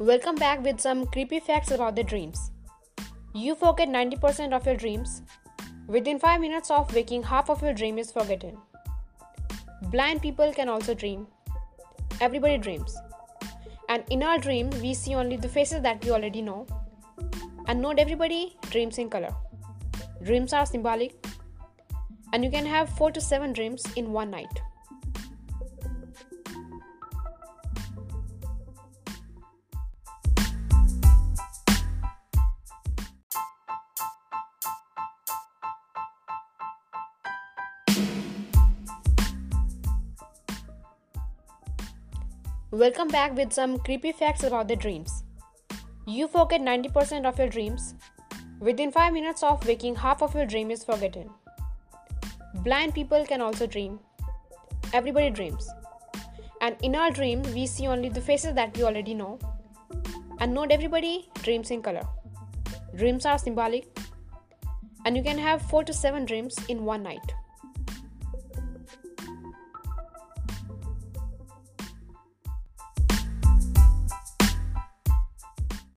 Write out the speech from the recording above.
Welcome back with some creepy facts about the dreams. You forget 90% of your dreams. Within 5 minutes of waking, half of your dream is forgotten. Blind people can also dream. Everybody dreams. And in our dream, we see only the faces that we already know. And not everybody dreams in color. Dreams are symbolic, and you can have 4 to 7 dreams in one night. Welcome back with some creepy facts about the dreams. You forget 90% of your dreams. Within 5 minutes of waking, half of your dream is forgotten. Blind people can also dream. Everybody dreams. And in our dream, we see only the faces that we already know. And not everybody dreams in color. Dreams are symbolic, and you can have 4 to 7 dreams in one night.